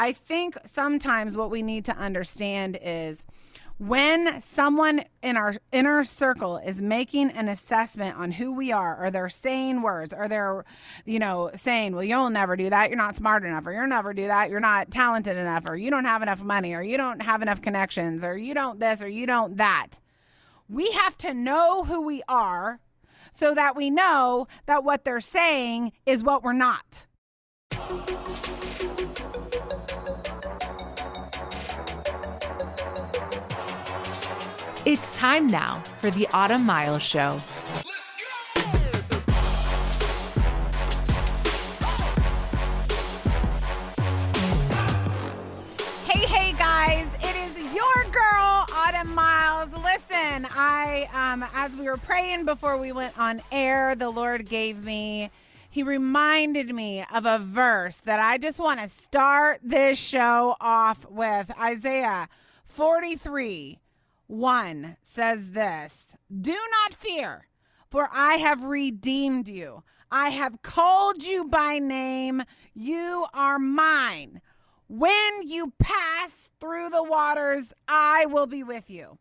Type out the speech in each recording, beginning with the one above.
I think sometimes what we need to understand is when someone in our inner circle is making an assessment on who we are or they're saying words or they're you know saying well you'll never do that. You're not smart enough or you'll never do that. You're not talented enough or you don't have enough money or you don't have enough connections or you don't this or you don't that. We have to know who we are so that we know that what they're saying is what we're not It's time now for the Autumn Miles Show. Hey, hey, guys! It is your girl, Autumn Miles. Listen, I, um, as we were praying before we went on air, the Lord gave me. He reminded me of a verse that I just want to start this show off with. Isaiah 43 1 says this Do not fear, for I have redeemed you. I have called you by name. You are mine. When you pass through the waters, I will be with you.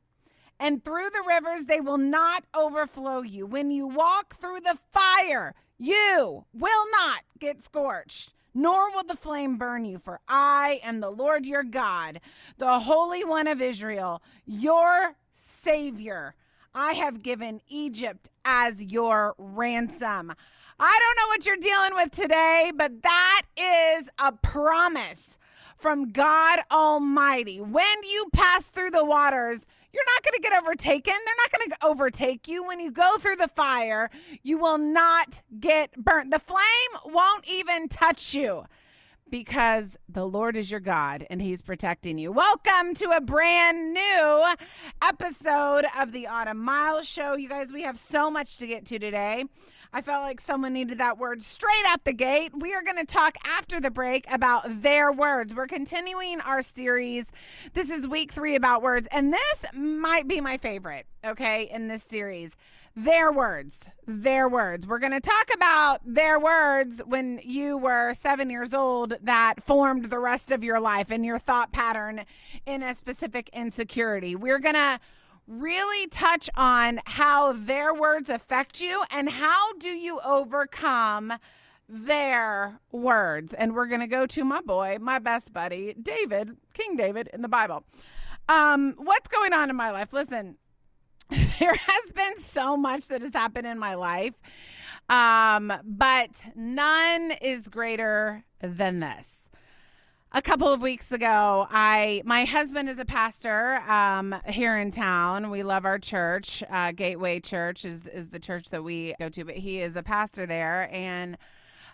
And through the rivers, they will not overflow you. When you walk through the fire, you will not get scorched, nor will the flame burn you, for I am the Lord your God, the Holy One of Israel, your Savior. I have given Egypt as your ransom. I don't know what you're dealing with today, but that is a promise from God Almighty. When you pass through the waters, you're not going to get overtaken. They're not going to overtake you. When you go through the fire, you will not get burnt. The flame won't even touch you because the Lord is your God and He's protecting you. Welcome to a brand new episode of the Autumn Miles Show. You guys, we have so much to get to today. I felt like someone needed that word straight out the gate. We are going to talk after the break about their words. We're continuing our series. This is week three about words, and this might be my favorite, okay, in this series. Their words, their words. We're going to talk about their words when you were seven years old that formed the rest of your life and your thought pattern in a specific insecurity. We're going to really touch on how their words affect you and how do you overcome their words. And we're going to go to my boy, my best buddy, David, King David in the Bible. Um, what's going on in my life? Listen, there has been so much that has happened in my life. Um, but none is greater than this a couple of weeks ago i my husband is a pastor um, here in town. We love our church. Uh, gateway church is, is the church that we go to but he is a pastor there. And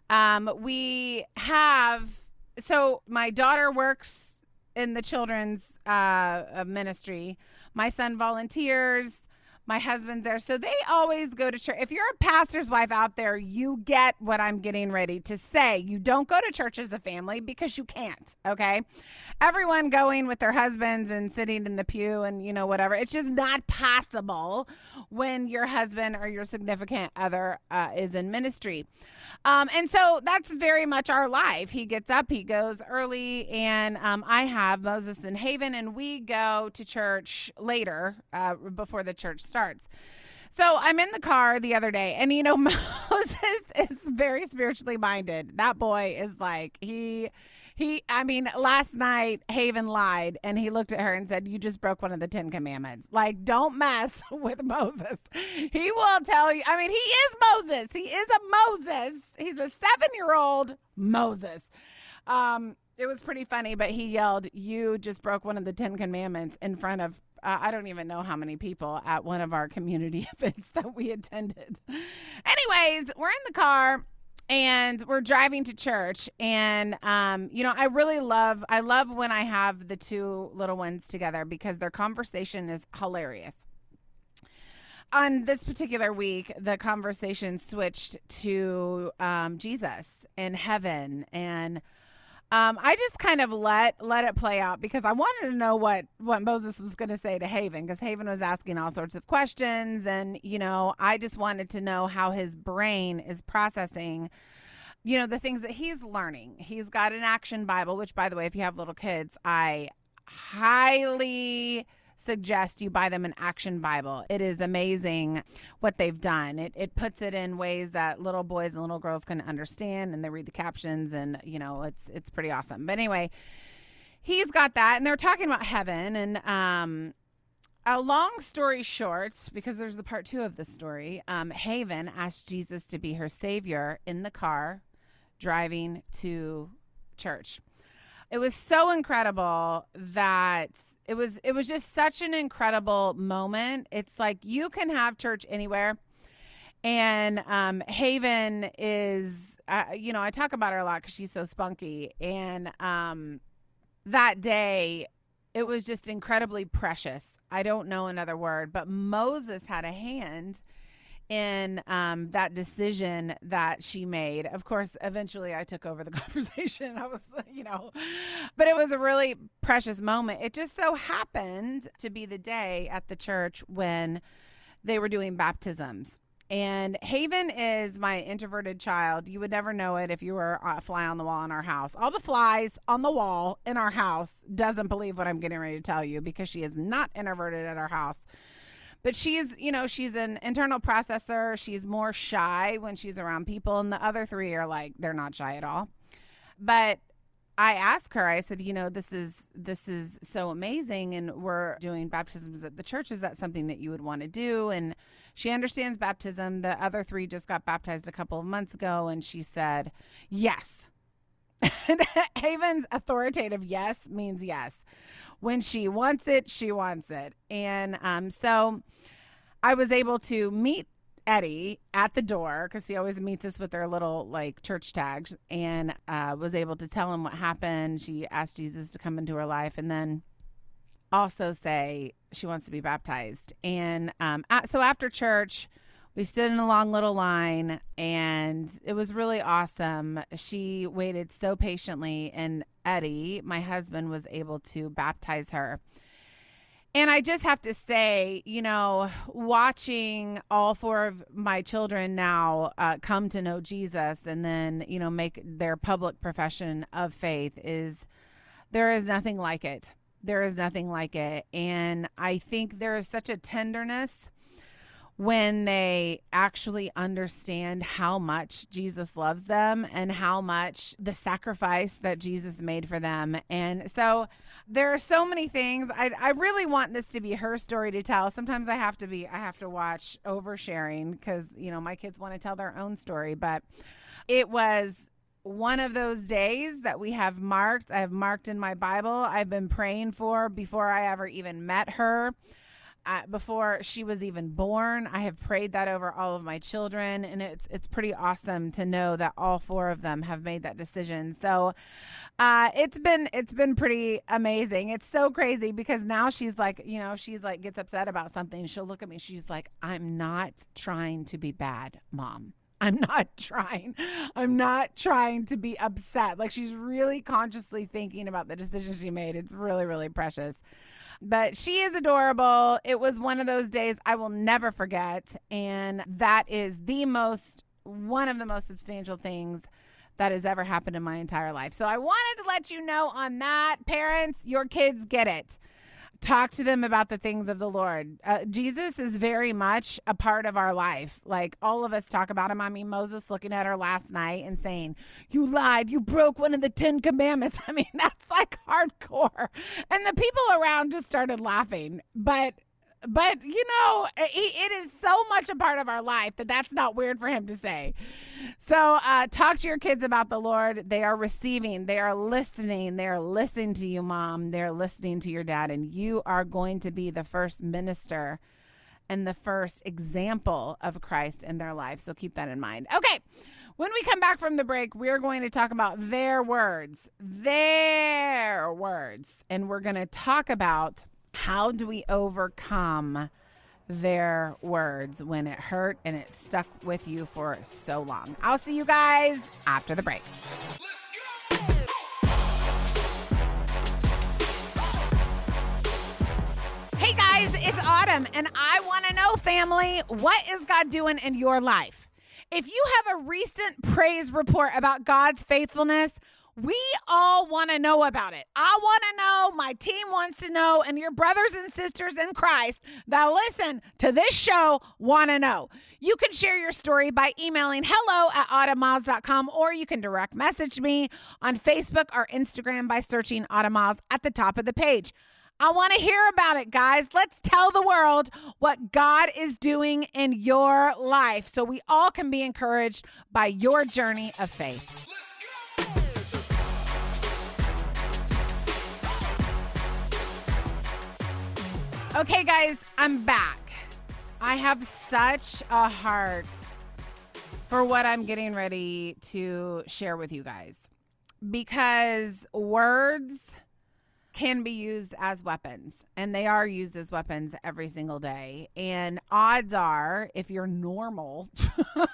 um, we have so my daughter works in the children's uh, ministry. My son volunteers my husband's there. So they always go to church. If you're a pastor's wife out there, you get what I'm getting ready to say. You don't go to church as a family because you can't, okay? Everyone going with their husbands and sitting in the pew and, you know, whatever. It's just not possible when your husband or your significant other uh, is in ministry. Um, and so that's very much our life. He gets up, he goes early, and um, I have Moses and Haven, and we go to church later uh, before the church starts. So I'm in the car the other day, and you know, Moses is very spiritually minded. That boy is like, he he, I mean, last night Haven lied and he looked at her and said, You just broke one of the Ten Commandments. Like, don't mess with Moses. He will tell you. I mean, he is Moses. He is a Moses. He's a seven year old Moses. Um, it was pretty funny, but he yelled, You just broke one of the Ten Commandments in front of uh, I don't even know how many people at one of our community events that we attended. Anyways, we're in the car and we're driving to church and um, you know i really love i love when i have the two little ones together because their conversation is hilarious on this particular week the conversation switched to um, jesus in heaven and um, I just kind of let let it play out because I wanted to know what what Moses was going to say to Haven because Haven was asking all sorts of questions, and you know, I just wanted to know how his brain is processing you know, the things that he's learning. He's got an action Bible, which, by the way, if you have little kids, I highly suggest you buy them an action Bible. It is amazing what they've done. It, it puts it in ways that little boys and little girls can understand and they read the captions and you know it's it's pretty awesome. But anyway, he's got that and they're talking about heaven and um a long story short, because there's the part two of the story, um, Haven asked Jesus to be her savior in the car driving to church. It was so incredible that it was it was just such an incredible moment. It's like you can have church anywhere. And um, Haven is, uh, you know, I talk about her a lot because she's so spunky. And um, that day, it was just incredibly precious. I don't know another word, but Moses had a hand in um, that decision that she made. Of course, eventually I took over the conversation. I was, you know, but it was a really precious moment. It just so happened to be the day at the church when they were doing baptisms. And Haven is my introverted child. You would never know it if you were a fly on the wall in our house. All the flies on the wall in our house doesn't believe what I'm getting ready to tell you because she is not introverted at our house but she's you know she's an internal processor. She's more shy when she's around people. And the other three are like they're not shy at all. But i asked her i said you know this is this is so amazing. And we're doing baptisms at the church. Is that something that you would want to do? And she understands baptism. The other three just got baptized a couple of months ago. And she said yes. Haven's authoritative yes means yes. When she wants it, she wants it. And um, so I was able to meet Eddie at the door because he always meets us with their little like church tags and uh, was able to tell him what happened. She asked Jesus to come into her life and then also say she wants to be baptized. And um, so after church, we stood in a long little line and it was really awesome. She waited so patiently, and Eddie, my husband, was able to baptize her. And I just have to say, you know, watching all four of my children now uh, come to know Jesus and then, you know, make their public profession of faith is there is nothing like it. There is nothing like it. And I think there is such a tenderness when they actually understand how much Jesus loves them and how much the sacrifice that Jesus made for them. And so there are so many things. I, I really want this to be her story to tell. Sometimes I have to be, I have to watch oversharing because, you know, my kids want to tell their own story. But it was one of those days that we have marked. I have marked in my Bible. I've been praying for before I ever even met her before she was even born. I have prayed that over all of my children, and it's it's pretty awesome to know that all four of them have made that decision. So uh, it's been it's been pretty amazing. It's so crazy because now she's like, you know, she's like gets upset about something. She'll look at me. She's like, I'm not trying to be bad, mom. I'm not trying. I'm not trying to be upset. Like she's really consciously thinking about the decision she made. It's really, really precious. But she is adorable. It was one of those days I will never forget. And that is the most, one of the most substantial things that has ever happened in my entire life. So I wanted to let you know on that. Parents, your kids get it talk to them about the things of the Lord. Uh, Jesus is very much a part of our life. Like all of us talk about him. I mean, Moses looking at her last night and saying, You lied. You broke one of the Ten Commandments. I mean, that's like hardcore. And the people around just started laughing. But but you know it is so much a part of our life that that's not weird for him to say. So uh, talk to your kids about the lord. They are receiving. They are listening. They are listening to you mom. They're listening to your dad. And you are going to be the first minister and the first example of christ in their life. So keep that in mind. Okay. When we come back from the break, we're going to talk about their words, their words, and we're going to talk about how do we overcome their words when it hurt and it stuck with you for so long? I'll see you guys after the break. Hey guys, it's autumn, and I want to know, family, what is God doing in your life? If you have a recent praise report about God's faithfulness, we all want to know about it. I want to know, my team wants to know, and your brothers and sisters in Christ that listen to this show want to know. You can share your story by emailing hello at autumnmiles.com or you can direct message me on Facebook or Instagram by searching Autumn Miles at the top of the page. I want to hear about it, guys. Let's tell the world what God is doing in your life so we all can be encouraged by your journey of faith. Okay, guys, I'm back. I have such a heart for what I'm getting ready to share with you guys because words can be used as weapons and they are used as weapons every single day. And odds are, if you're normal,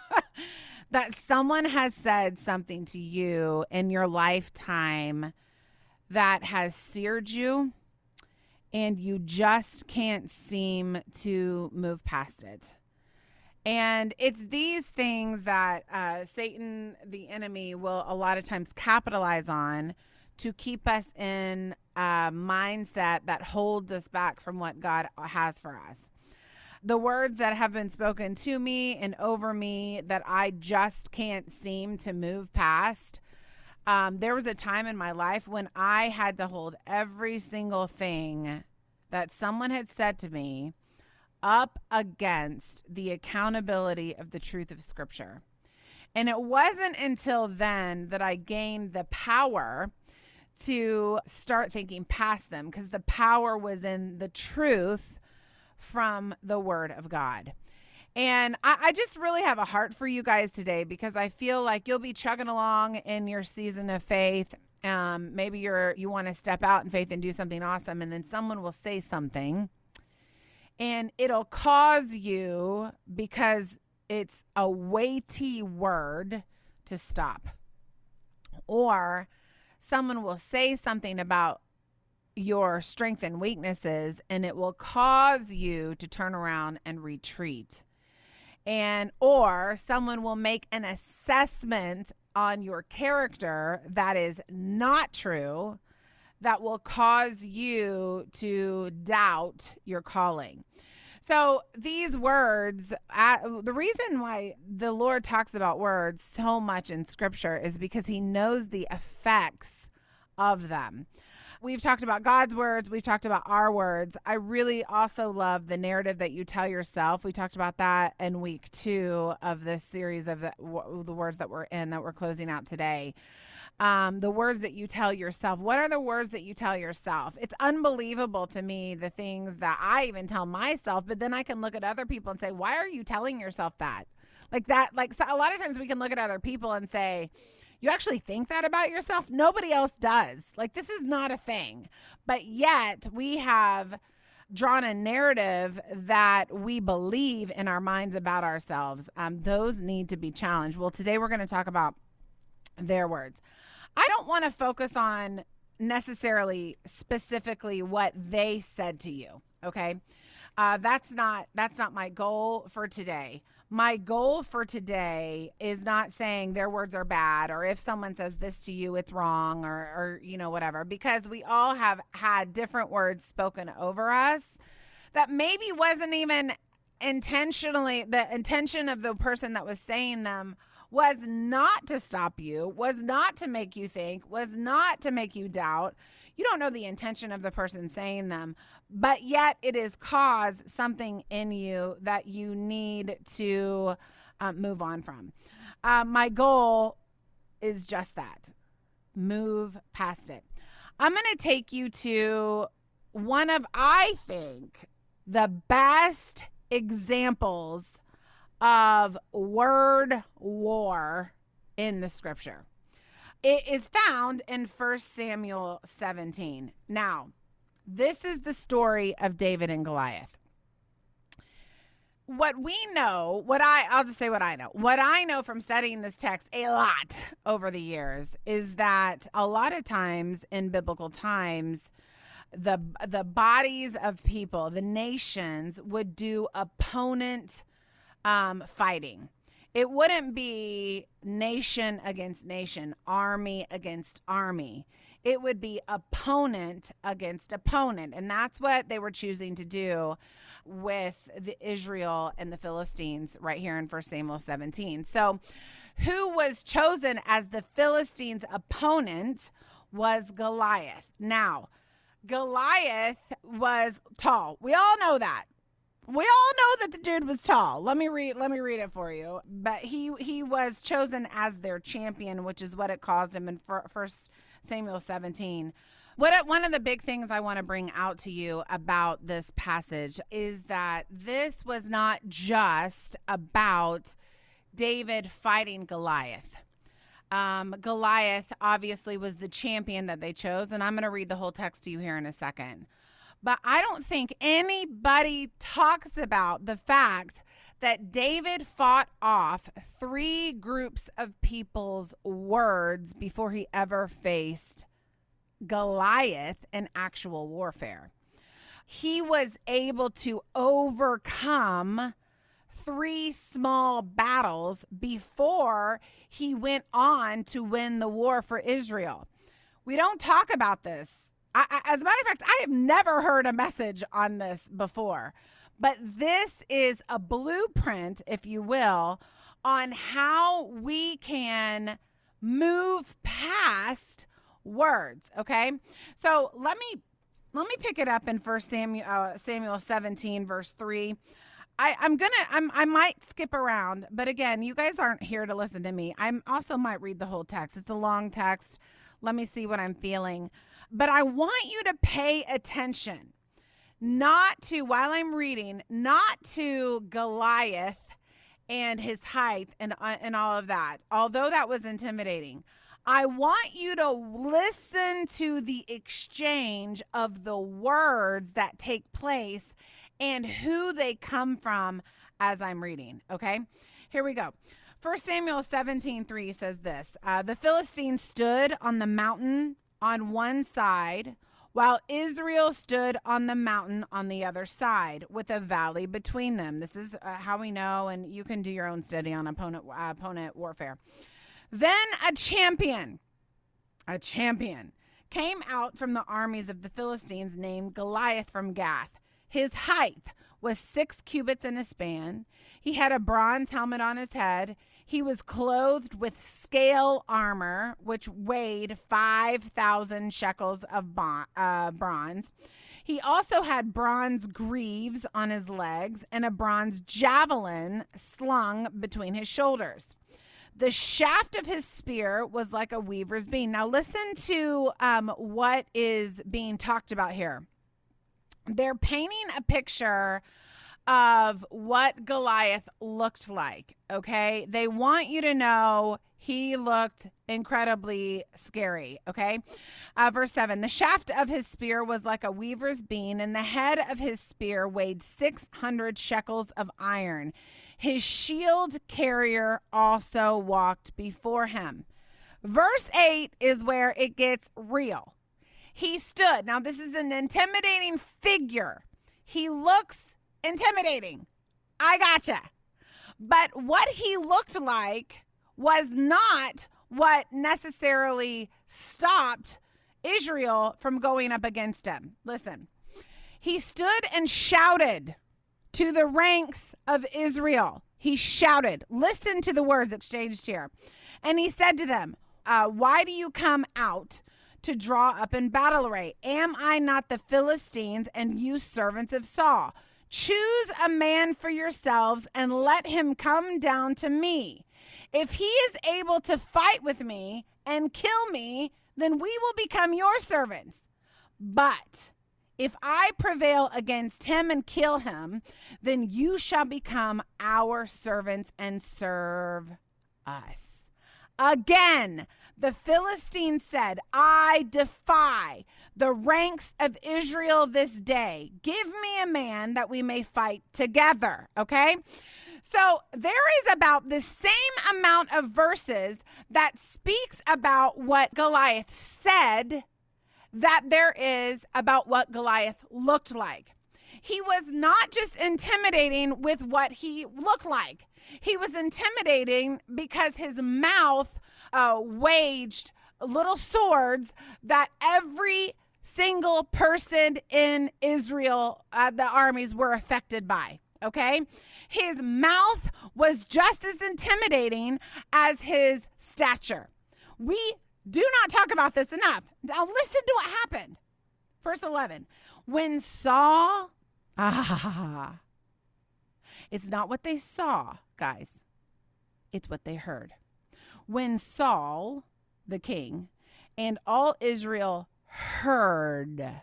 that someone has said something to you in your lifetime that has seared you and you just can't seem to move past it. And it's these things that uh, Satan, the enemy, will a lot of times capitalize on to keep us in a mindset that holds us back from what God has for us. The words that have been spoken to me and over me that I just can't seem to move past um, there was a time in my life when I had to hold every single thing that someone had said to me up against the accountability of the truth of Scripture. And it wasn't until then that I gained the power to start thinking past them because the power was in the truth from the Word of God. And I, I, just really have a heart for you guys today because I feel like you'll be chugging along in your season of faith. Um, maybe you're you want to step out in faith and do something awesome, and then someone will say something, and it'll cause you because it's a weighty word to stop, or someone will say something about your strength and weaknesses, and it will cause you to turn around and retreat and or someone will make an assessment on your character that is not true that will cause you to doubt your calling. So, these words, uh, the reason why the Lord talks about words so much in scripture is because he knows the effects of them. We've talked about God's words, we've talked about our words. I really also love the narrative that you tell yourself. We talked about that in week 2 of this series of the, the words that we're in that we're closing out today. Um, the words that you tell yourself. What are the words that you tell yourself? It's unbelievable to me the things that I even tell myself, but then I can look at other people and say, why are you telling yourself that? Like that, like so a lot of times we can look at other people and say, you actually think that about yourself? Nobody else does. Like, this is not a thing. But yet, we have drawn a narrative that we believe in our minds about ourselves. Um, those need to be challenged. Well, today we're going to talk about their words. I don't want to focus on necessarily specifically what they said to you. Okay. Uh, that's not that's not my goal for today my goal for today is not saying their words are bad or if someone says this to you it's wrong or or you know whatever because we all have had different words spoken over us that maybe wasn't even intentionally the intention of the person that was saying them was not to stop you was not to make you think was not to make you doubt. You don't know the intention of the person saying them, but yet it has caused something in you that you need to uh, move on from. Uh, my goal is just that move past it. I'm going to take you to one of, I think, the best examples of word war in the scripture. It is found in 1 Samuel 17. Now, this is the story of David and Goliath. What we know, what I I'll just say what I know. What I know from studying this text a lot over the years is that a lot of times in biblical times the the bodies of people, the nations would do opponent um, fighting it wouldn't be nation against nation, army against army. It would be opponent against opponent. And that's what they were choosing to do with the Israel and the Philistines right here in 1 Samuel 17. So, who was chosen as the Philistines' opponent was Goliath. Now, Goliath was tall. We all know that. We all know that the dude was tall. Let me read let me read it for you. But he he was chosen as their champion, which is what it caused him in first Samuel 17. What one of the big things I want to bring out to you about this passage is that this was not just about David fighting Goliath. Um, Goliath obviously was the champion that they chose, and I'm going to read the whole text to you here in a second. But I don't think anybody talks about the fact that David fought off three groups of people's words before he ever faced Goliath in actual warfare. He was able to overcome three small battles before he went on to win the war for Israel. We don't talk about this. I, I, as a matter of fact, I have never heard a message on this before. But this is a blueprint, if you will, on how we can move past words. Okay. So let me let me pick it up in First Samuel uh, Samuel 17, verse 3. I, I'm gonna I'm I might skip around, but again, you guys aren't here to listen to me. I'm also might read the whole text. It's a long text. Let me see what I'm feeling. But I want you to pay attention not to, while I'm reading, not to Goliath and his height and, uh, and all of that, although that was intimidating. I want you to listen to the exchange of the words that take place and who they come from as I'm reading. Okay, here we go. First Samuel 17 3 says this uh, The Philistines stood on the mountain on one side while Israel stood on the mountain on the other side with a valley between them. This is uh, how we know, and you can do your own study on opponent uh, opponent warfare. Then a champion, a champion, came out from the armies of the Philistines named Goliath from Gath. His height was six cubits and a span. He had a bronze helmet on his head. He was clothed with scale armor, which weighed 5,000 shekels of bon- uh, bronze. He also had bronze greaves on his legs and a bronze javelin slung between his shoulders. The shaft of his spear was like a weaver's beam. Now, listen to um, what is being talked about here. They're painting a picture of what Goliath looked like. Okay. They want you to know he looked incredibly scary. Okay. Uh, verse 7 The shaft of his spear was like a weaver's beam, and the head of his spear weighed 600 shekels of iron. His shield carrier also walked before him. Verse 8 is where it gets real. He stood. Now, this is an intimidating figure. He looks intimidating. I gotcha. But what he looked like was not what necessarily stopped Israel from going up against him. Listen, he stood and shouted to the ranks of Israel. He shouted, listen to the words exchanged here. And he said to them, uh, Why do you come out to draw up in battle array? Am I not the Philistines and you servants of Saul? Choose a man for yourselves and let him come down to me. If he is able to fight with me and kill me, then we will become your servants. But if I prevail against him and kill him, then you shall become our servants and serve us. Again, the Philistine said, I defy the ranks of Israel this day. Give me a man that we may fight together. Okay? So there is about the same amount of verses that speaks about what Goliath said that there is about what Goliath looked like. he was not just intimidating with what he looked like, he was intimidating because his mouth uh, waged little swords that every single person in Israel, uh, the armies were affected by. Okay. His mouth was just as intimidating as his stature. We do not talk about this enough. Now, listen to what happened. Verse 11. When Saul, ah, it's not what they saw, guys, it's what they heard. When Saul, the king, and all Israel heard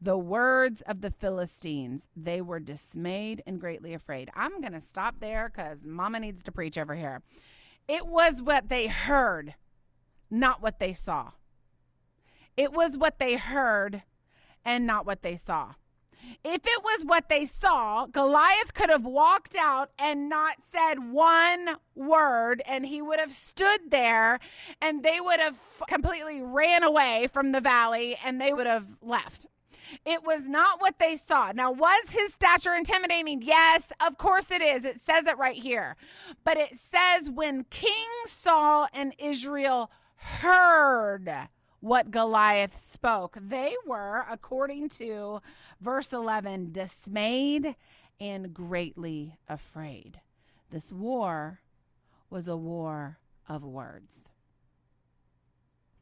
the words of the Philistines, they were dismayed and greatly afraid. I'm going to stop there because mama needs to preach over here. It was what they heard, not what they saw. It was what they heard and not what they saw. If it was what they saw, Goliath could have walked out and not said one word, and he would have stood there and they would have completely ran away from the valley and they would have left. It was not what they saw. Now, was his stature intimidating? Yes, of course it is. It says it right here. But it says when King Saul and Israel heard what Goliath spoke. They were, according to verse 11, dismayed and greatly afraid. This war was a war of words.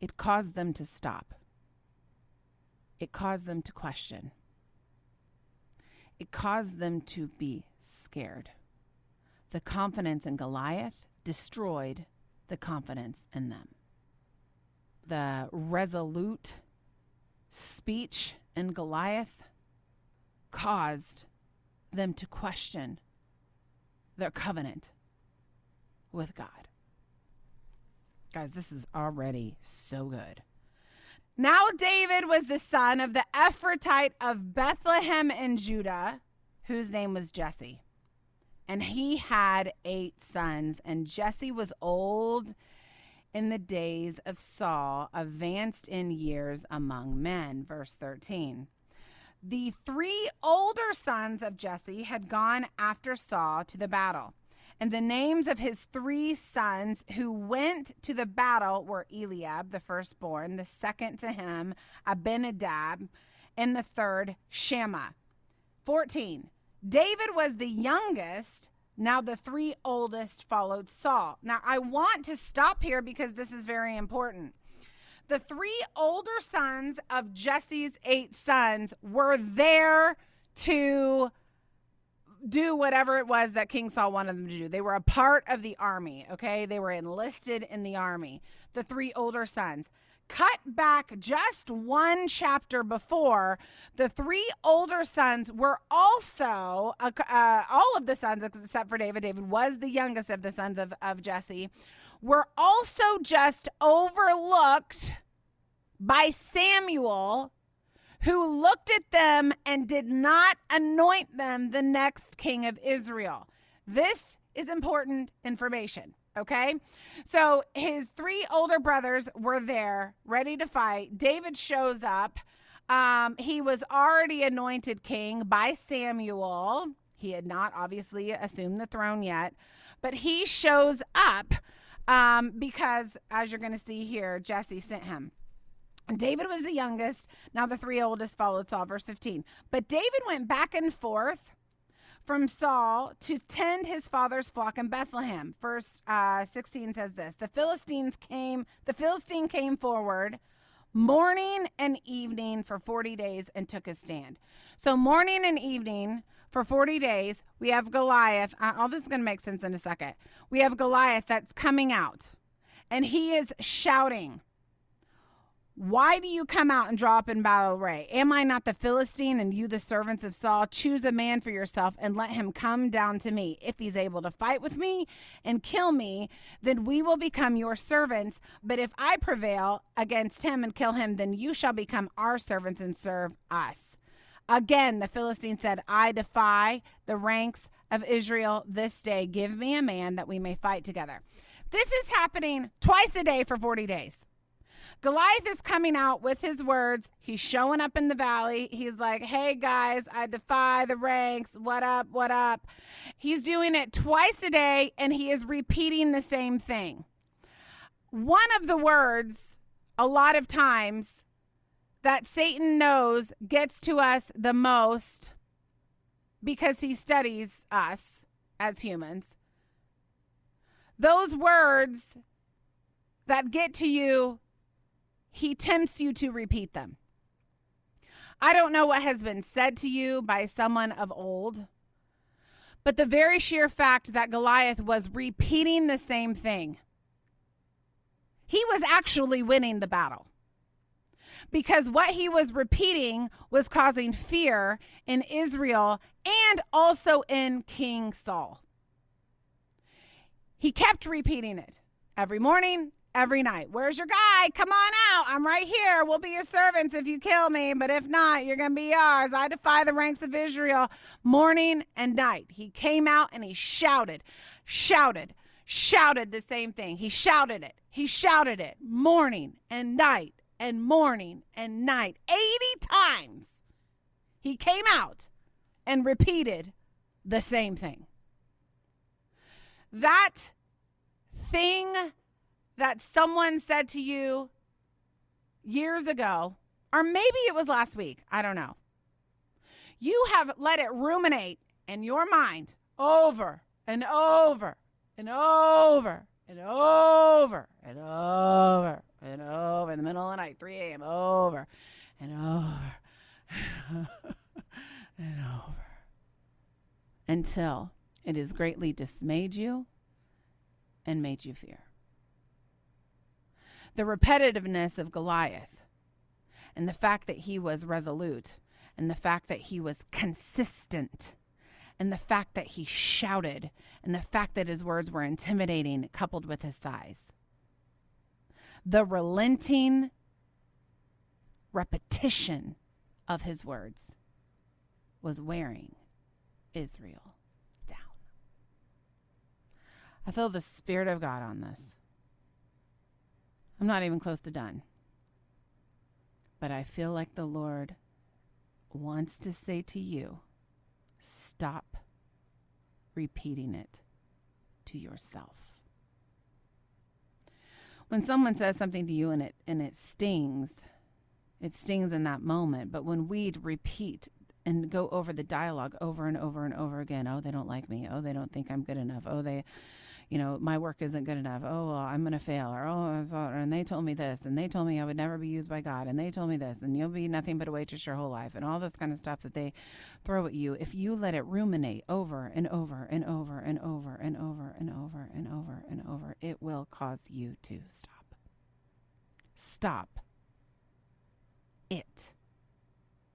It caused them to stop. It caused them to question. It caused them to be scared. The confidence in Goliath destroyed the confidence in them the resolute speech in Goliath caused them to question their covenant with God. Guys, this is already so good. Now, David was the son of the Ephratite of Bethlehem in Judah, whose name was Jesse. And he had eight sons, and Jesse was old in the days of Saul, advanced in years among men. Verse 13. The three older sons of Jesse had gone after Saul to the battle. And the names of his three sons who went to the battle were Eliab, the firstborn, the second to him, Abinadab, and the third, Shammah. 14. David was the youngest now, the three oldest followed Saul. Now, I want to stop here because this is very important. The three older sons of Jesse's eight sons were there to do whatever it was that King Saul wanted them to do. They were a part of the army, okay? They were enlisted in the army. The three older sons cut back just one chapter before, the three older sons were also, uh, all of the sons except for David, David was the youngest of the sons of, of Jesse, were also just overlooked by Samuel, who looked at them and did not anoint them the next king of Israel. This is important information. Okay. So his three older brothers were there ready to fight. David shows up. Um, he was already anointed king by Samuel. He had not obviously assumed the throne yet, but he shows up um, because, as you're going to see here, Jesse sent him. David was the youngest. Now the three oldest followed Saul. Verse 15. But David went back and forth from Saul to tend his father's flock in Bethlehem. Verse uh, 16 says this The Philistines came, the Philistine came forward morning and evening for 40 days and took a stand. So, morning and evening for 40 days, we have Goliath. Uh, all this is going to make sense in a second. We have Goliath that's coming out, and he is shouting. Why do you come out and draw up in battle array? Am I not the Philistine and you the servants of Saul? Choose a man for yourself and let him come down to me. If he's able to fight with me and kill me, then we will become your servants. But if I prevail against him and kill him, then you shall become our servants and serve us. Again, the Philistine said, I defy the ranks of Israel this day. Give me a man that we may fight together. This is happening twice a day for 40 days. Goliath is coming out with his words. He's showing up in the valley. He's like, hey guys, I defy the ranks. What up? What up? He's doing it twice a day and he is repeating the same thing. One of the words, a lot of times, that Satan knows gets to us the most because he studies us as humans. Those words that get to you, he tempts you to repeat them. I don't know what has been said to you by someone of old, but the very sheer fact that Goliath was repeating the same thing, he was actually winning the battle because what he was repeating was causing fear in Israel and also in King Saul. He kept repeating it every morning, every night. Where's your guy? Come on out. I'm right here. We'll be your servants if you kill me, but if not, you're going to be ours. I defy the ranks of Israel morning and night. He came out and he shouted, shouted, shouted the same thing. He shouted it. He shouted it morning and night and morning and night. 80 times he came out and repeated the same thing. That thing that someone said to you years ago, or maybe it was last week, I don't know. You have let it ruminate in your mind over and over and over and over and over and over in the middle of the night, 3 a.m., over and over and over until it has greatly dismayed you and made you fear. The repetitiveness of Goliath and the fact that he was resolute and the fact that he was consistent and the fact that he shouted and the fact that his words were intimidating coupled with his size. The relenting repetition of his words was wearing Israel down. I feel the Spirit of God on this. I'm not even close to done. But I feel like the Lord wants to say to you stop repeating it to yourself. When someone says something to you and it and it stings, it stings in that moment, but when we repeat and go over the dialogue over and over and over again, oh, they don't like me. Oh, they don't think I'm good enough. Oh, they you know, my work isn't good enough. Oh, well, I'm going to fail. Or, oh, and they told me this, and they told me I would never be used by God, and they told me this, and you'll be nothing but a waitress your whole life, and all this kind of stuff that they throw at you. If you let it ruminate over and over and over and over and over and over and over and over, it will cause you to stop. Stop it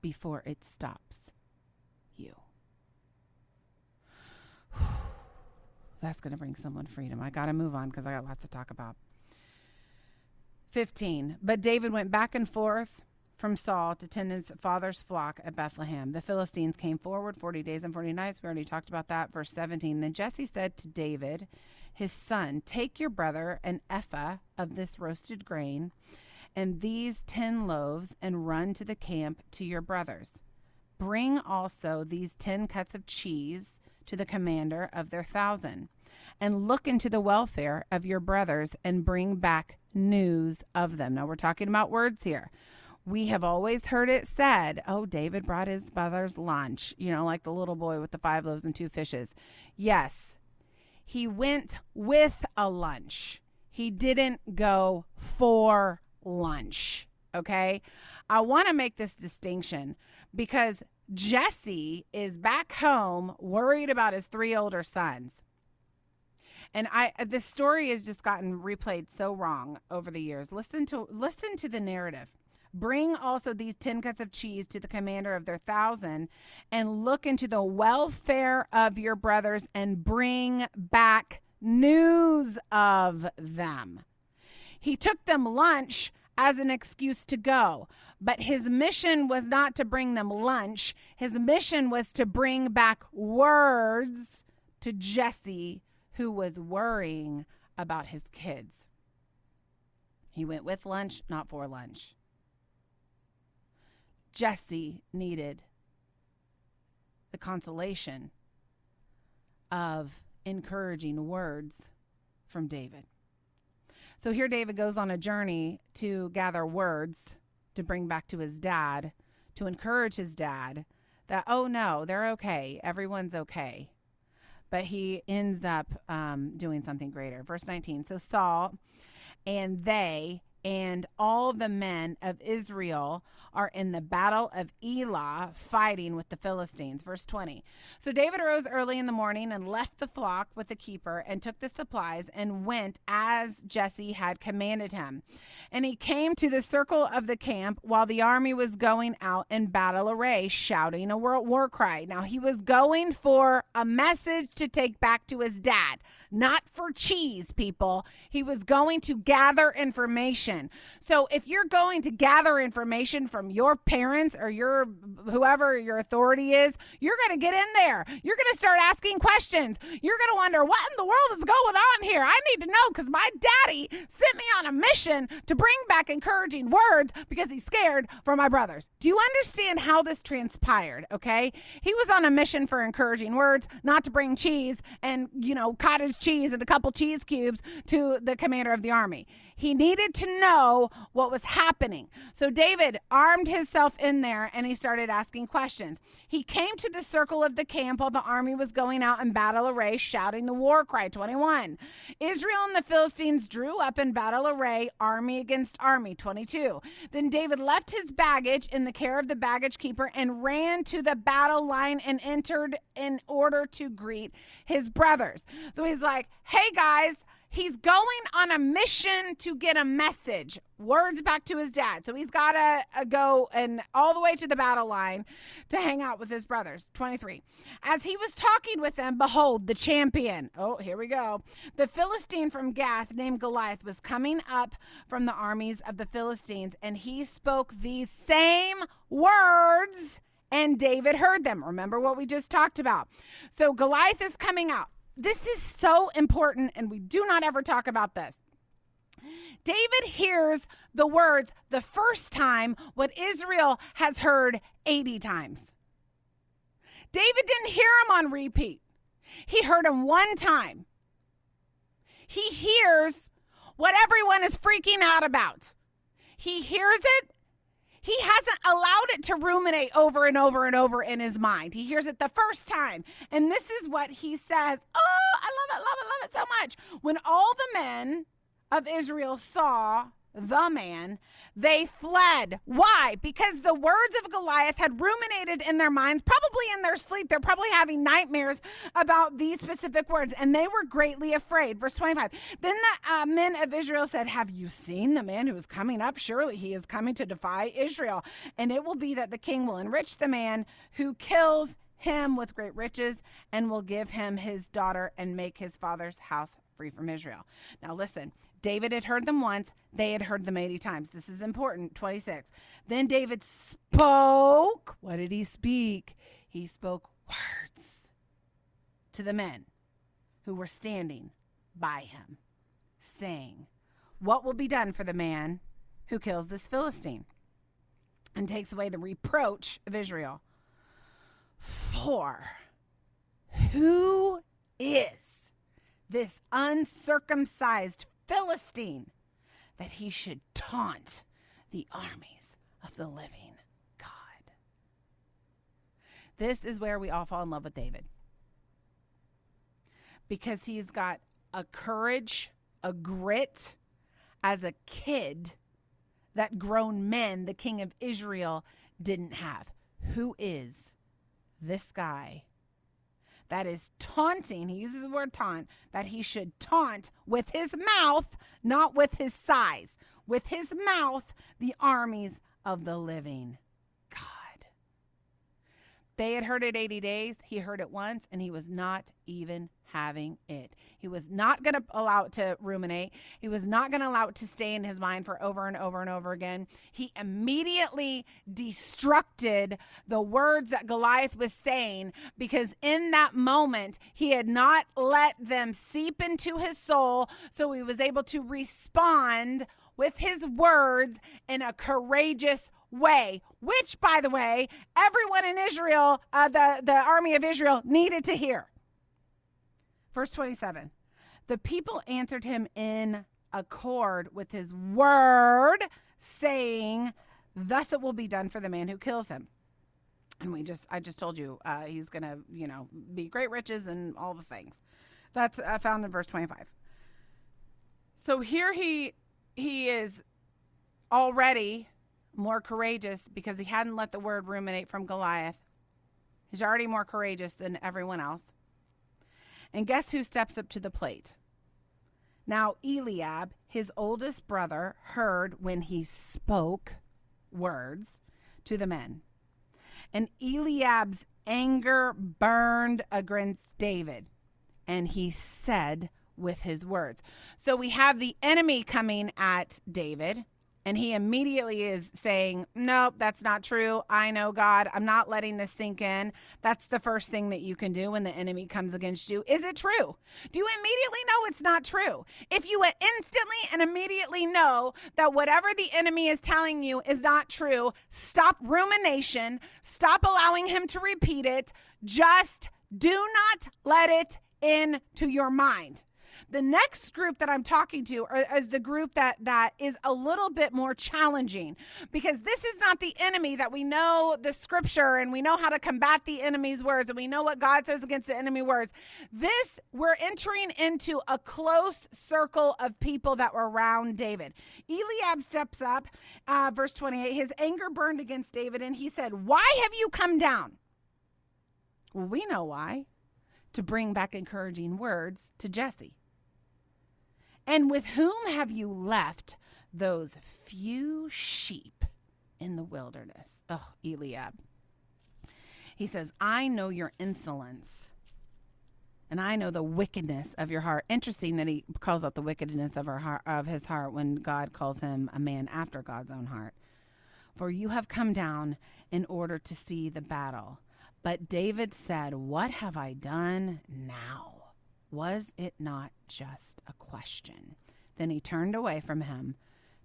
before it stops you. That's going to bring someone freedom. I got to move on because I got lots to talk about. 15. But David went back and forth from Saul to tend his father's flock at Bethlehem. The Philistines came forward 40 days and 40 nights. We already talked about that. Verse 17. Then Jesse said to David, his son, Take your brother an ephah of this roasted grain and these 10 loaves and run to the camp to your brothers. Bring also these 10 cuts of cheese to the commander of their thousand and look into the welfare of your brothers and bring back news of them. Now, we're talking about words here. We have always heard it said, oh, David brought his brother's lunch, you know, like the little boy with the five loaves and two fishes. Yes, he went with a lunch, he didn't go for lunch. Okay. I want to make this distinction because Jesse is back home worried about his three older sons. And I this story has just gotten replayed so wrong over the years. Listen to listen to the narrative. Bring also these 10 cuts of cheese to the commander of their thousand and look into the welfare of your brothers and bring back news of them. He took them lunch as an excuse to go. But his mission was not to bring them lunch, his mission was to bring back words to Jesse who was worrying about his kids. He went with lunch, not for lunch. Jesse needed the consolation of encouraging words from David. So here David goes on a journey to gather words to bring back to his dad, to encourage his dad that, oh no, they're okay. Everyone's okay. But he ends up um, doing something greater. Verse 19 So Saul and they and all the men of Israel are in the battle of Elah fighting with the Philistines. Verse 20. So David arose early in the morning and left the flock with the keeper and took the supplies and went as Jesse had commanded him. And he came to the circle of the camp while the army was going out in battle array, shouting a war cry. Now he was going for a message to take back to his dad not for cheese, people. He was going to gather information. So if you're going to gather information from your parents or your whoever your authority is, you're going to get in there. You're going to start asking questions. You're going to wonder what in the world is going on here. I need to know because my daddy sent me on a mission to bring back encouraging words because he's scared for my brothers. Do you understand how this transpired? Okay. He was on a mission for encouraging words, not to bring cheese and, you know, cottage cheese and a couple cheese cubes to the commander of the army. He needed to know what was happening. So David armed himself in there and he started asking questions. He came to the circle of the camp while the army was going out in battle array, shouting the war cry 21. Israel and the Philistines drew up in battle array, army against army 22. Then David left his baggage in the care of the baggage keeper and ran to the battle line and entered in order to greet his brothers. So he's like, hey guys, he's going on a mission to get a message words back to his dad so he's got to uh, go and all the way to the battle line to hang out with his brothers 23 as he was talking with them behold the champion oh here we go the philistine from gath named goliath was coming up from the armies of the philistines and he spoke these same words and David heard them. Remember what we just talked about. So Goliath is coming out this is so important, and we do not ever talk about this. David hears the words the first time what Israel has heard 80 times. David didn't hear them on repeat, he heard them one time. He hears what everyone is freaking out about. He hears it he hasn't allowed it to ruminate over and over and over in his mind. He hears it the first time. And this is what he says Oh, I love it, love it, love it so much. When all the men of Israel saw the man, they fled. Why? Because the words of Goliath had ruminated in their minds, probably in their sleep. They're probably having nightmares about these specific words, and they were greatly afraid. Verse 25 Then the uh, men of Israel said, Have you seen the man who is coming up? Surely he is coming to defy Israel. And it will be that the king will enrich the man who kills him with great riches and will give him his daughter and make his father's house free from Israel. Now, listen, David had heard them once, they had heard them 80 times. This is important. 26. Then David spoke. What did he speak? He spoke words to the men who were standing by him, saying, What will be done for the man who kills this Philistine and takes away the reproach of Israel? For who is this uncircumcised Philistine that he should taunt the armies of the living God. This is where we all fall in love with David because he's got a courage, a grit as a kid that grown men, the king of Israel, didn't have. Who is this guy that is taunting, he uses the word taunt, that he should taunt with his mouth, not with his size, with his mouth, the armies of the living God. They had heard it 80 days, he heard it once, and he was not even having it. He was not going to allow it to ruminate. He was not going to allow it to stay in his mind for over and over and over again. He immediately destructed the words that Goliath was saying because in that moment, he had not let them seep into his soul. So he was able to respond with his words in a courageous way, which, by the way, everyone in Israel, uh, the, the army of Israel, needed to hear. Verse 27 The people answered him in accord with his word, saying, Thus it will be done for the man who kills him. And we just, I just told you, uh, he's going to, you know, be great riches and all the things. That's uh, found in verse 25. So here he he is already more courageous because he hadn't let the word ruminate from Goliath. He's already more courageous than everyone else. And guess who steps up to the plate? Now, Eliab, his oldest brother, heard when he spoke words to the men. And Eliab's anger burned against David. And he said with his words. So we have the enemy coming at David and he immediately is saying, Nope, that's not true. I know God. I'm not letting this sink in. That's the first thing that you can do when the enemy comes against you. Is it true? Do you immediately know it's not true? If you instantly and immediately know that whatever the enemy is telling you is not true, stop rumination, stop allowing him to repeat it. Just do not let it into your mind. The next group that I'm talking to is the group that that is a little bit more challenging because this is not the enemy that we know the scripture and we know how to combat the enemy's words and we know what God says against the enemy words. This we're entering into a close circle of people that were around David. Eliab steps up, uh, verse 28. His anger burned against David and he said, "Why have you come down?" Well, we know why. To bring back encouraging words to Jesse. And with whom have you left those few sheep in the wilderness? Oh, Eliab. He says, I know your insolence and I know the wickedness of your heart. Interesting that he calls out the wickedness of, heart, of his heart when God calls him a man after God's own heart. For you have come down in order to see the battle. But David said, What have I done now? Was it not just a question? Then he turned away from him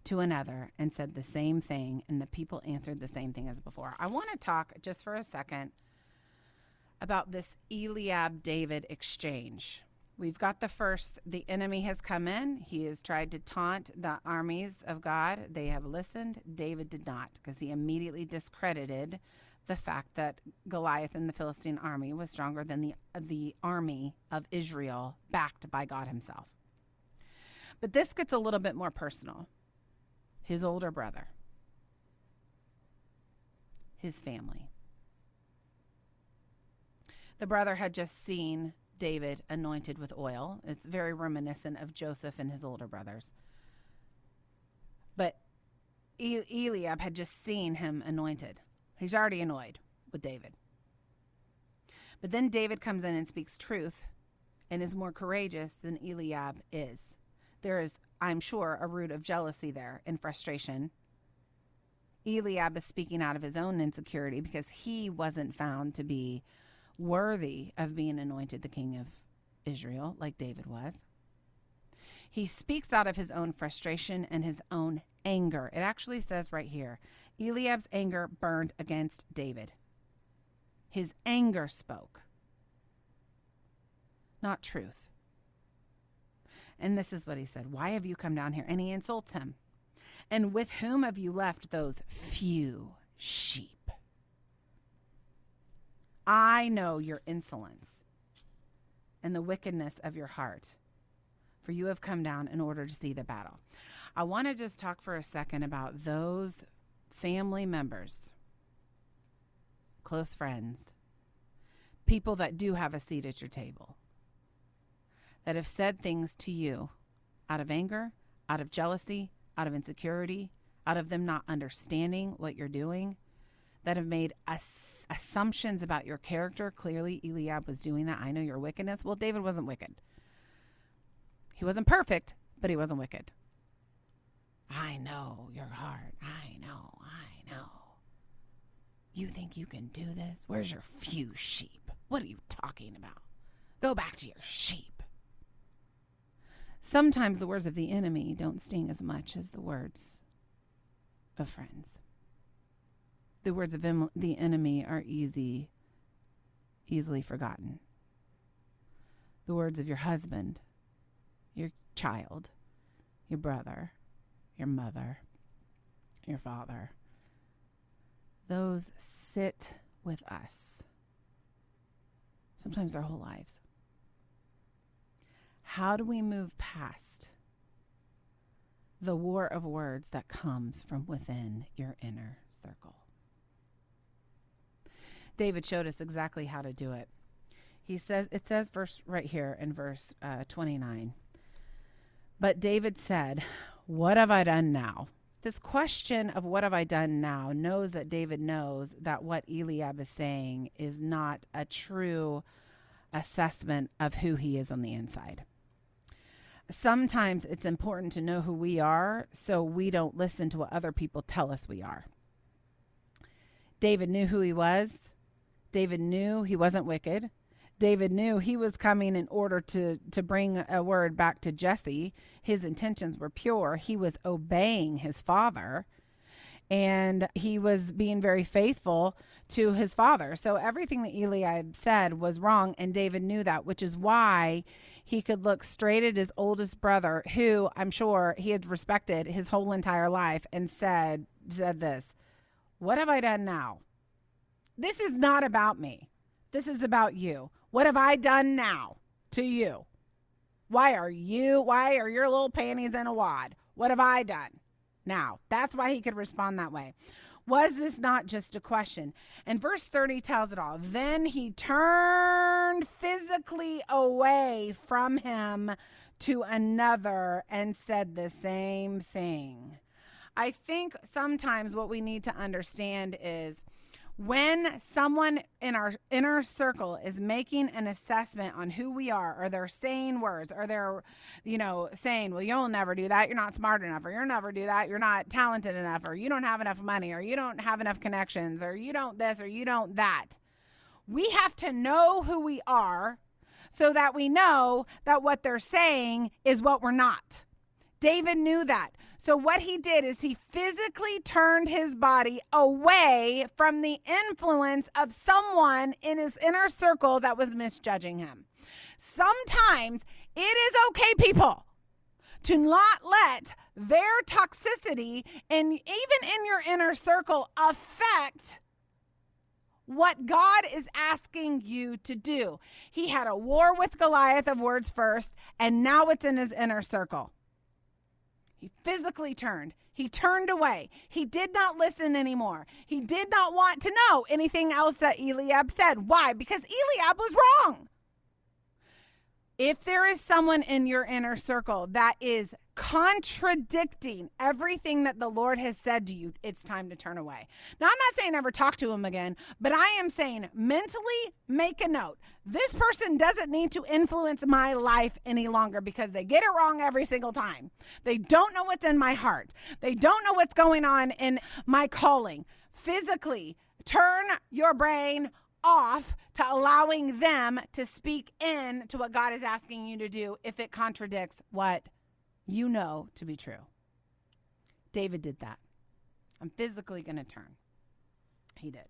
to another and said the same thing, and the people answered the same thing as before. I want to talk just for a second about this Eliab David exchange. We've got the first, the enemy has come in. He has tried to taunt the armies of God. They have listened. David did not because he immediately discredited the fact that Goliath and the Philistine army was stronger than the, the army of Israel backed by God Himself. But this gets a little bit more personal. His older brother, his family. The brother had just seen David anointed with oil. It's very reminiscent of Joseph and his older brothers. But Eliab had just seen him anointed. He's already annoyed with David. But then David comes in and speaks truth and is more courageous than Eliab is. There is, I'm sure, a root of jealousy there and frustration. Eliab is speaking out of his own insecurity because he wasn't found to be worthy of being anointed the king of Israel like David was. He speaks out of his own frustration and his own anger. It actually says right here Eliab's anger burned against David. His anger spoke, not truth. And this is what he said Why have you come down here? And he insults him. And with whom have you left those few sheep? I know your insolence and the wickedness of your heart, for you have come down in order to see the battle. I want to just talk for a second about those family members, close friends, people that do have a seat at your table, that have said things to you out of anger, out of jealousy, out of insecurity, out of them not understanding what you're doing, that have made ass- assumptions about your character. Clearly, Eliab was doing that. I know your wickedness. Well, David wasn't wicked. He wasn't perfect, but he wasn't wicked. I know your heart. I know. I know. You think you can do this? Where's your few sheep? What are you talking about? Go back to your sheep. Sometimes the words of the enemy don't sting as much as the words of friends. The words of em- the enemy are easy, easily forgotten. The words of your husband, your child, your brother, your mother, your father, those sit with us sometimes our whole lives. How do we move past the war of words that comes from within your inner circle? David showed us exactly how to do it. He says, it says verse right here in verse uh, 29. But David said, What have I done now? This question of what have I done now knows that David knows that what Eliab is saying is not a true assessment of who he is on the inside. Sometimes it's important to know who we are so we don't listen to what other people tell us we are. David knew who he was. David knew he wasn't wicked. David knew he was coming in order to, to bring a word back to Jesse. His intentions were pure. He was obeying his father and he was being very faithful to his father. So everything that Eliab said was wrong, and David knew that, which is why he could look straight at his oldest brother, who I'm sure he had respected his whole entire life, and said, said this, What have I done now? This is not about me. This is about you. What have I done now to you? Why are you, why are your little panties in a wad? What have I done now? That's why he could respond that way. Was this not just a question? And verse 30 tells it all. Then he turned physically away from him to another and said the same thing. I think sometimes what we need to understand is when someone in our inner circle is making an assessment on who we are or they're saying words or they're you know saying well you'll never do that. You're not smart enough or you'll never do that. You're not talented enough or you don't have enough money or you don't have enough connections or you don't this or you don't that. We have to know who we are so that we know that what they're saying is what we're not. David knew that. So, what he did is he physically turned his body away from the influence of someone in his inner circle that was misjudging him. Sometimes it is okay, people, to not let their toxicity and even in your inner circle affect what God is asking you to do. He had a war with Goliath of words first, and now it's in his inner circle. He physically turned. He turned away. He did not listen anymore. He did not want to know anything else that Eliab said. Why? Because Eliab was wrong. If there is someone in your inner circle that is contradicting everything that the Lord has said to you, it's time to turn away. Now, I'm not saying never talk to him again, but I am saying mentally make a note. This person doesn't need to influence my life any longer because they get it wrong every single time. They don't know what's in my heart, they don't know what's going on in my calling. Physically, turn your brain off to allowing them to speak in to what God is asking you to do if it contradicts what you know to be true. David did that. I'm physically going to turn. He did.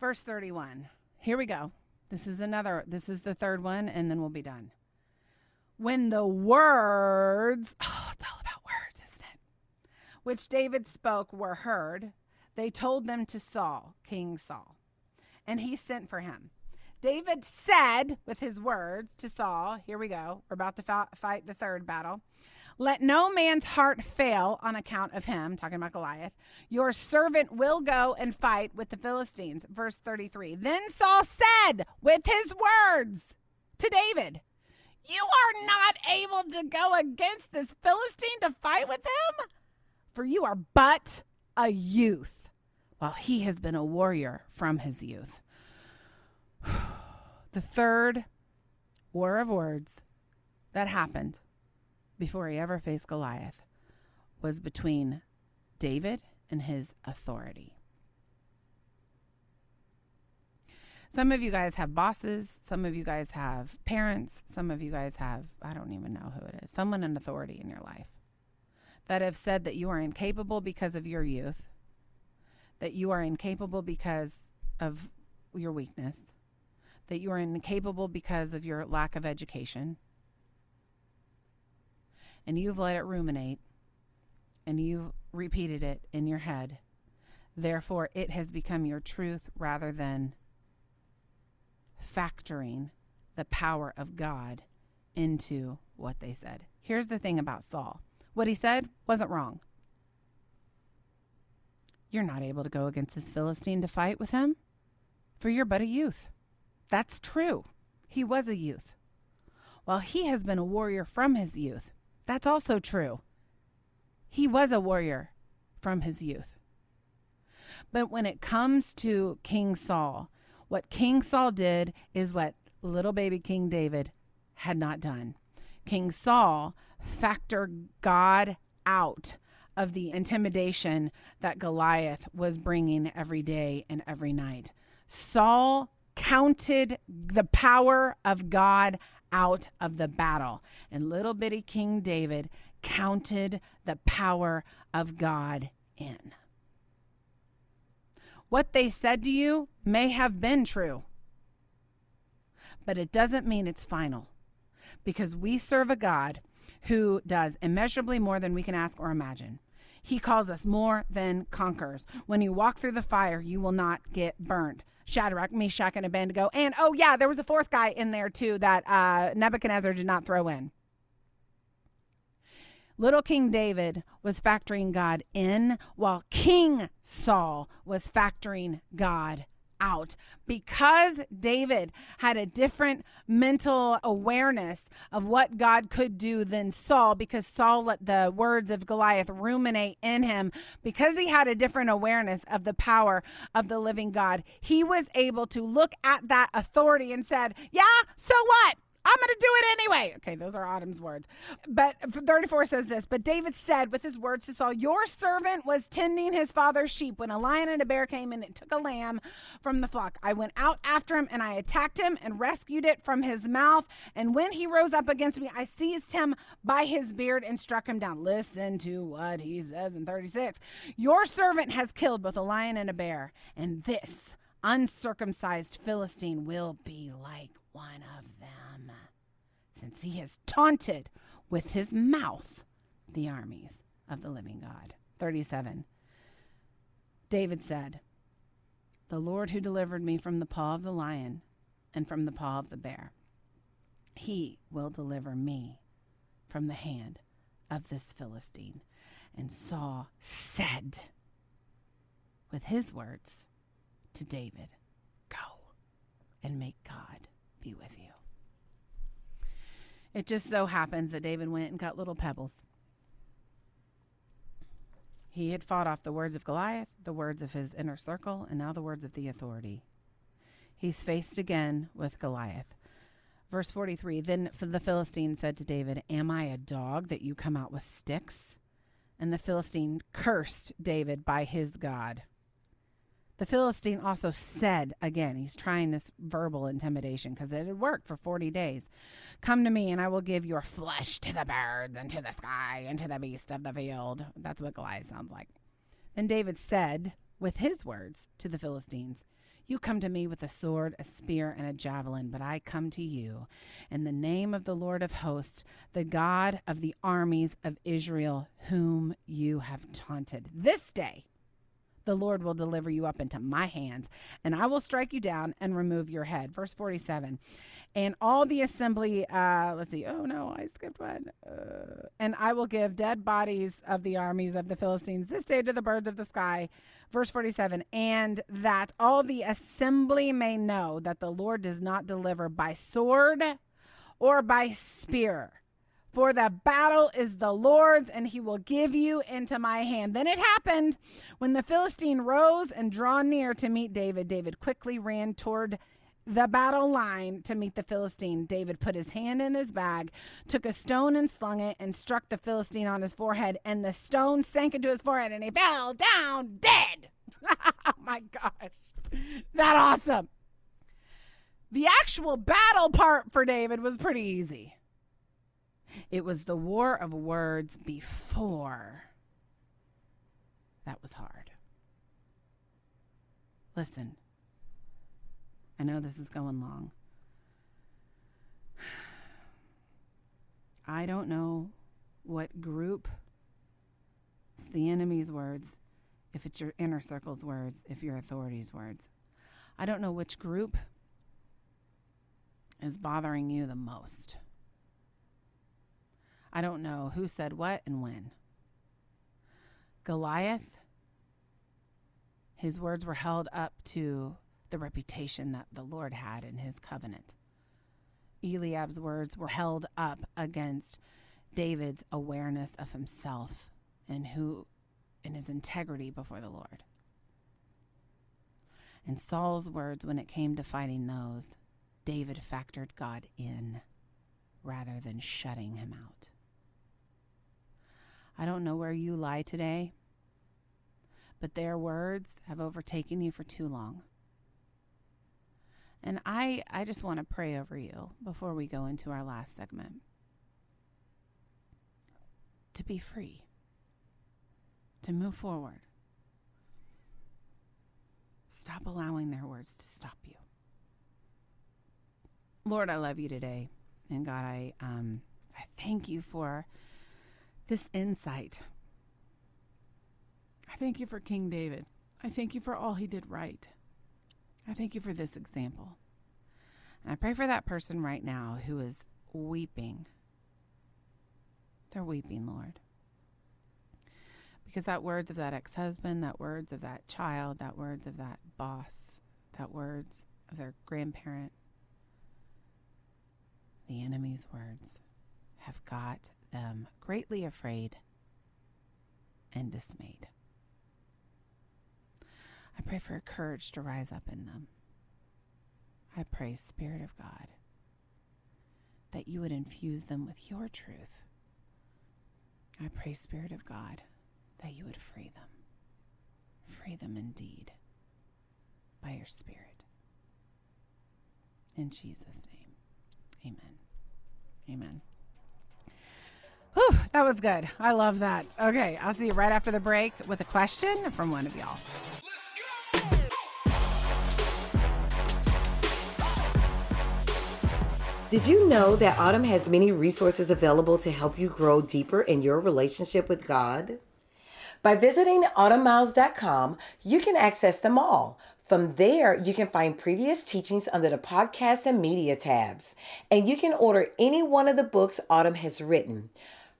Verse 31. Here we go. This is another, this is the third one, and then we'll be done. When the words, oh, it's all about words, isn't it? Which David spoke were heard, they told them to Saul, King Saul, and he sent for him. David said with his words to Saul, Here we go. We're about to fight the third battle. Let no man's heart fail on account of him, talking about Goliath. Your servant will go and fight with the Philistines. Verse 33. Then Saul said with his words to David, You are not able to go against this Philistine to fight with him, for you are but a youth, while he has been a warrior from his youth. The third war of words that happened before he ever faced Goliath was between David and his authority. Some of you guys have bosses. Some of you guys have parents. Some of you guys have, I don't even know who it is, someone in authority in your life that have said that you are incapable because of your youth, that you are incapable because of your weakness, that you are incapable because of your lack of education. And you've let it ruminate and you've repeated it in your head. Therefore, it has become your truth rather than factoring the power of God into what they said. Here's the thing about Saul what he said wasn't wrong. You're not able to go against this Philistine to fight with him, for you're but a youth. That's true. He was a youth. While he has been a warrior from his youth, that's also true. He was a warrior from his youth. But when it comes to King Saul, what King Saul did is what little baby King David had not done. King Saul factored God out of the intimidation that Goliath was bringing every day and every night. Saul counted the power of God out of the battle, and little bitty King David counted the power of God in. What they said to you may have been true, but it doesn't mean it's final because we serve a God who does immeasurably more than we can ask or imagine. He calls us more than conquerors. When you walk through the fire, you will not get burned. Shadrach, Meshach, and Abednego. And oh, yeah, there was a fourth guy in there too that uh, Nebuchadnezzar did not throw in. Little King David was factoring God in while King Saul was factoring God out because David had a different mental awareness of what God could do than Saul, because Saul let the words of Goliath ruminate in him, because he had a different awareness of the power of the living God, he was able to look at that authority and said, Yeah, so what? I'm going to do it anyway. Okay, those are Autumn's words. But 34 says this But David said with his words to Saul, Your servant was tending his father's sheep when a lion and a bear came and it took a lamb from the flock. I went out after him and I attacked him and rescued it from his mouth. And when he rose up against me, I seized him by his beard and struck him down. Listen to what he says in 36. Your servant has killed both a lion and a bear, and this uncircumcised Philistine will be like one of them, since he has taunted with his mouth the armies of the living God. 37. David said, The Lord who delivered me from the paw of the lion and from the paw of the bear, he will deliver me from the hand of this Philistine. And Saul said with his words to David, Go and make God be with you. It just so happens that David went and got little pebbles. He had fought off the words of Goliath, the words of his inner circle, and now the words of the authority. He's faced again with Goliath. Verse 43 Then the Philistine said to David, Am I a dog that you come out with sticks? And the Philistine cursed David by his God. The Philistine also said, again, he's trying this verbal intimidation because it had worked for 40 days Come to me, and I will give your flesh to the birds and to the sky and to the beast of the field. That's what Goliath sounds like. Then David said, with his words, to the Philistines, You come to me with a sword, a spear, and a javelin, but I come to you in the name of the Lord of hosts, the God of the armies of Israel, whom you have taunted. This day, the Lord will deliver you up into my hands, and I will strike you down and remove your head. Verse 47. And all the assembly, uh, let's see, oh no, I skipped one. Uh, and I will give dead bodies of the armies of the Philistines this day to the birds of the sky. Verse 47. And that all the assembly may know that the Lord does not deliver by sword or by spear for the battle is the Lord's, and he will give you into my hand. Then it happened when the Philistine rose and draw near to meet David. David quickly ran toward the battle line to meet the Philistine. David put his hand in his bag, took a stone and slung it, and struck the Philistine on his forehead. And the stone sank into his forehead, and he fell down dead. oh my gosh. That awesome. The actual battle part for David was pretty easy. It was the war of words before that was hard. Listen, I know this is going long. I don't know what group it's the enemy's words, if it's your inner circle's words, if your authority's words. I don't know which group is bothering you the most. I don't know who said what and when. Goliath, his words were held up to the reputation that the Lord had in his covenant. Eliab's words were held up against David's awareness of himself and who in his integrity before the Lord. And Saul's words when it came to fighting those, David factored God in rather than shutting him out. I don't know where you lie today, but their words have overtaken you for too long. And I, I just want to pray over you before we go into our last segment to be free to move forward. Stop allowing their words to stop you. Lord, I love you today. And God, I um I thank you for this insight. I thank you for King David. I thank you for all he did right. I thank you for this example. And I pray for that person right now who is weeping. They're weeping, Lord because that words of that ex-husband that words of that child that words of that boss that words of their grandparent the enemy's words have got them greatly afraid and dismayed i pray for courage to rise up in them i pray spirit of god that you would infuse them with your truth i pray spirit of god that you would free them. Free them indeed by your Spirit. In Jesus' name, amen. Amen. Whew, that was good. I love that. Okay, I'll see you right after the break with a question from one of y'all. Did you know that Autumn has many resources available to help you grow deeper in your relationship with God? By visiting autumnmiles.com, you can access them all. From there, you can find previous teachings under the podcast and media tabs, and you can order any one of the books Autumn has written.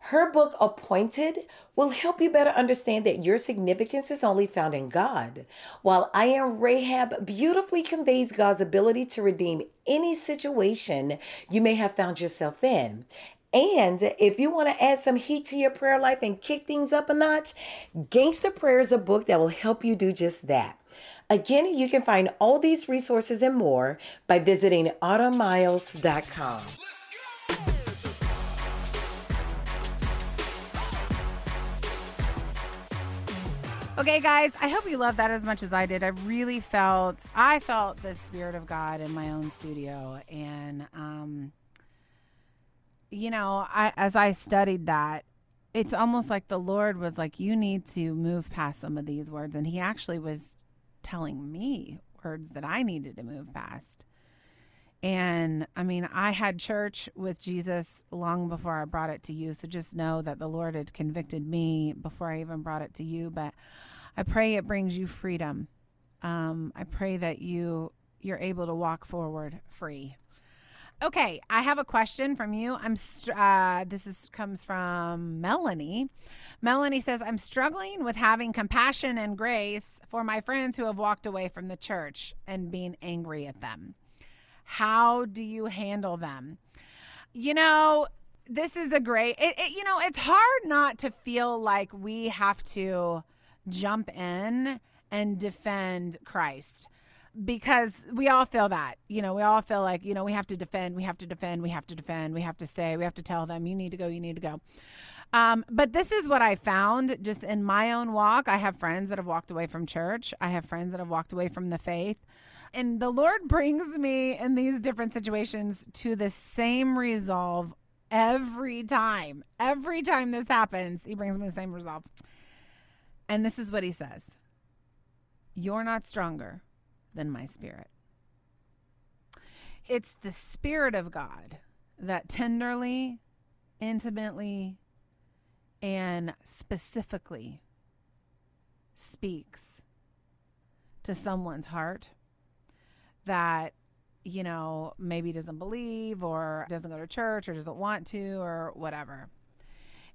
Her book, Appointed, will help you better understand that your significance is only found in God, while I Am Rahab beautifully conveys God's ability to redeem any situation you may have found yourself in. And if you want to add some heat to your prayer life and kick things up a notch, Gangster Prayer is a book that will help you do just that. Again, you can find all these resources and more by visiting autumnmiles.com. Okay, guys, I hope you love that as much as I did. I really felt, I felt the Spirit of God in my own studio. And, um, you know, I, as I studied that, it's almost like the Lord was like, you need to move past some of these words. And He actually was telling me words that I needed to move past. And I mean, I had church with Jesus long before I brought it to you. So just know that the Lord had convicted me before I even brought it to you. But I pray it brings you freedom. Um, I pray that you you're able to walk forward free. Okay, I have a question from you. I'm uh, this is comes from Melanie. Melanie says, "I'm struggling with having compassion and grace for my friends who have walked away from the church and being angry at them. How do you handle them?" You know, this is a great. It, it, you know, it's hard not to feel like we have to jump in and defend Christ because we all feel that you know we all feel like you know we have to defend we have to defend we have to defend we have to say we have to tell them you need to go you need to go um, but this is what i found just in my own walk i have friends that have walked away from church i have friends that have walked away from the faith and the Lord brings me in these different situations to the same resolve every time. Every time this happens, He brings me the same resolve. And this is what He says You're not stronger than my spirit. It's the Spirit of God that tenderly, intimately, and specifically speaks to someone's heart that you know maybe doesn't believe or doesn't go to church or doesn't want to or whatever.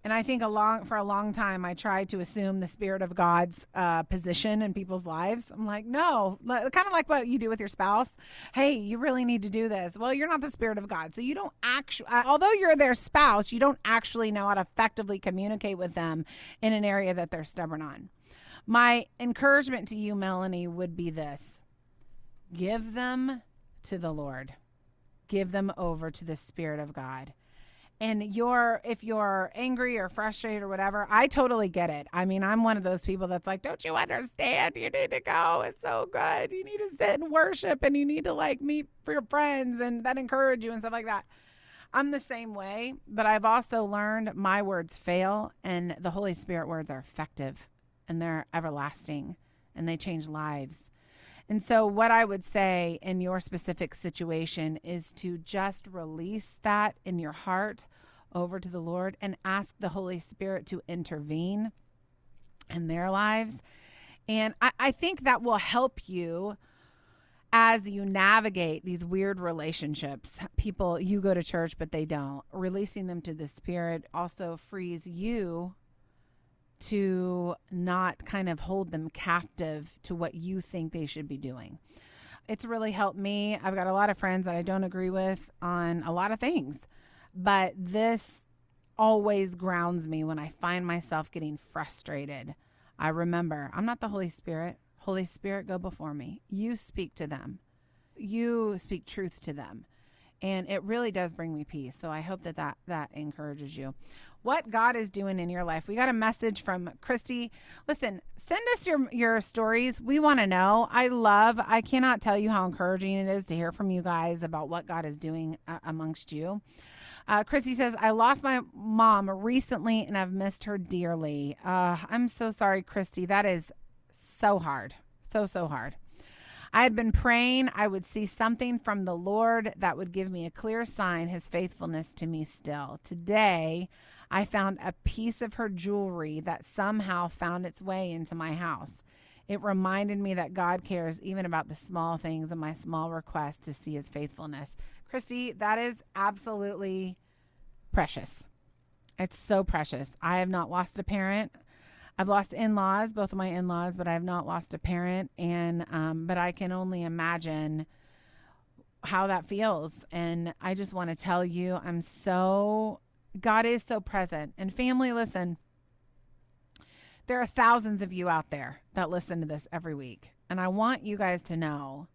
And i think a long for a long time i tried to assume the spirit of god's uh, position in people's lives. I'm like no kind of like what you do with your spouse. Hey you really need to do this. Well you're not the spirit of god. So you don't actually uh, although you're their spouse you don't actually know how to effectively communicate with them in an area that they're stubborn on. My encouragement to you, Melanie, would be this give them to the Lord, give them over to the Spirit of God. And you're, if you're angry or frustrated or whatever, I totally get it. I mean, I'm one of those people that's like, don't you understand? You need to go. It's so good. You need to sit and worship and you need to like meet for your friends and that encourage you and stuff like that. I'm the same way, but I've also learned my words fail and the Holy Spirit words are effective and they're everlasting and they change lives. And so, what I would say in your specific situation is to just release that in your heart over to the Lord and ask the Holy Spirit to intervene in their lives. And I, I think that will help you as you navigate these weird relationships. People, you go to church, but they don't. Releasing them to the Spirit also frees you to not kind of hold them captive to what you think they should be doing. It's really helped me. I've got a lot of friends that I don't agree with on a lot of things, but this always grounds me when I find myself getting frustrated. I remember I'm not the Holy Spirit. Holy Spirit, go before me. You speak to them, you speak truth to them. And it really does bring me peace. So I hope that that, that encourages you what God is doing in your life. We got a message from Christy. Listen, send us your your stories. We want to know. I love. I cannot tell you how encouraging it is to hear from you guys about what God is doing uh, amongst you. Uh, Christy says, I lost my mom recently and I've missed her dearly. Uh, I'm so sorry, Christy. That is so hard. So, so hard. I had been praying I would see something from the Lord that would give me a clear sign, his faithfulness to me still. Today, I found a piece of her jewelry that somehow found its way into my house. It reminded me that God cares even about the small things and my small request to see his faithfulness. Christy, that is absolutely precious. It's so precious. I have not lost a parent. I've lost in-laws, both of my in-laws, but I have not lost a parent. And um, but I can only imagine how that feels. And I just want to tell you, I'm so God is so present. And family, listen, there are thousands of you out there that listen to this every week. And I want you guys to know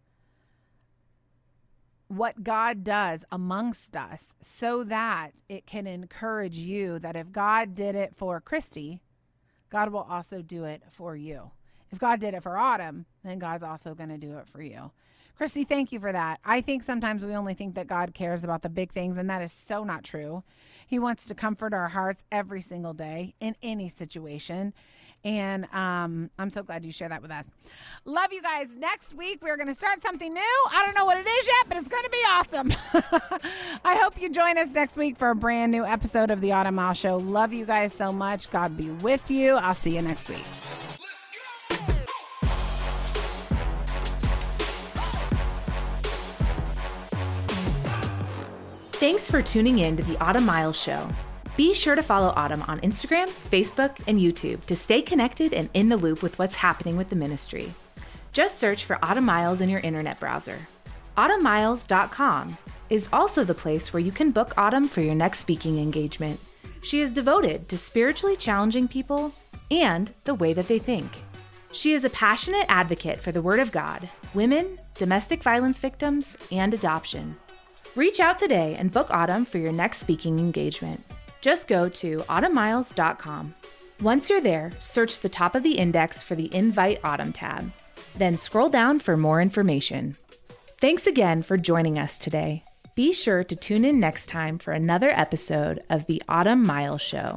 what God does amongst us so that it can encourage you that if God did it for Christy, God will also do it for you. If God did it for Autumn, then God's also going to do it for you. Christy, thank you for that. I think sometimes we only think that God cares about the big things, and that is so not true. He wants to comfort our hearts every single day in any situation. And um, I'm so glad you share that with us. Love you guys. Next week, we're going to start something new. I don't know what it is yet, but it's going to be awesome. I hope you join us next week for a brand new episode of The Autumn Miles Show. Love you guys so much. God be with you. I'll see you next week. Thanks for tuning in to the Autumn Miles Show. Be sure to follow Autumn on Instagram, Facebook, and YouTube to stay connected and in the loop with what's happening with the ministry. Just search for Autumn Miles in your internet browser. AutumnMiles.com is also the place where you can book Autumn for your next speaking engagement. She is devoted to spiritually challenging people and the way that they think. She is a passionate advocate for the Word of God, women, domestic violence victims, and adoption. Reach out today and book Autumn for your next speaking engagement. Just go to autumnmiles.com. Once you're there, search the top of the index for the Invite Autumn tab. Then scroll down for more information. Thanks again for joining us today. Be sure to tune in next time for another episode of the Autumn Miles Show.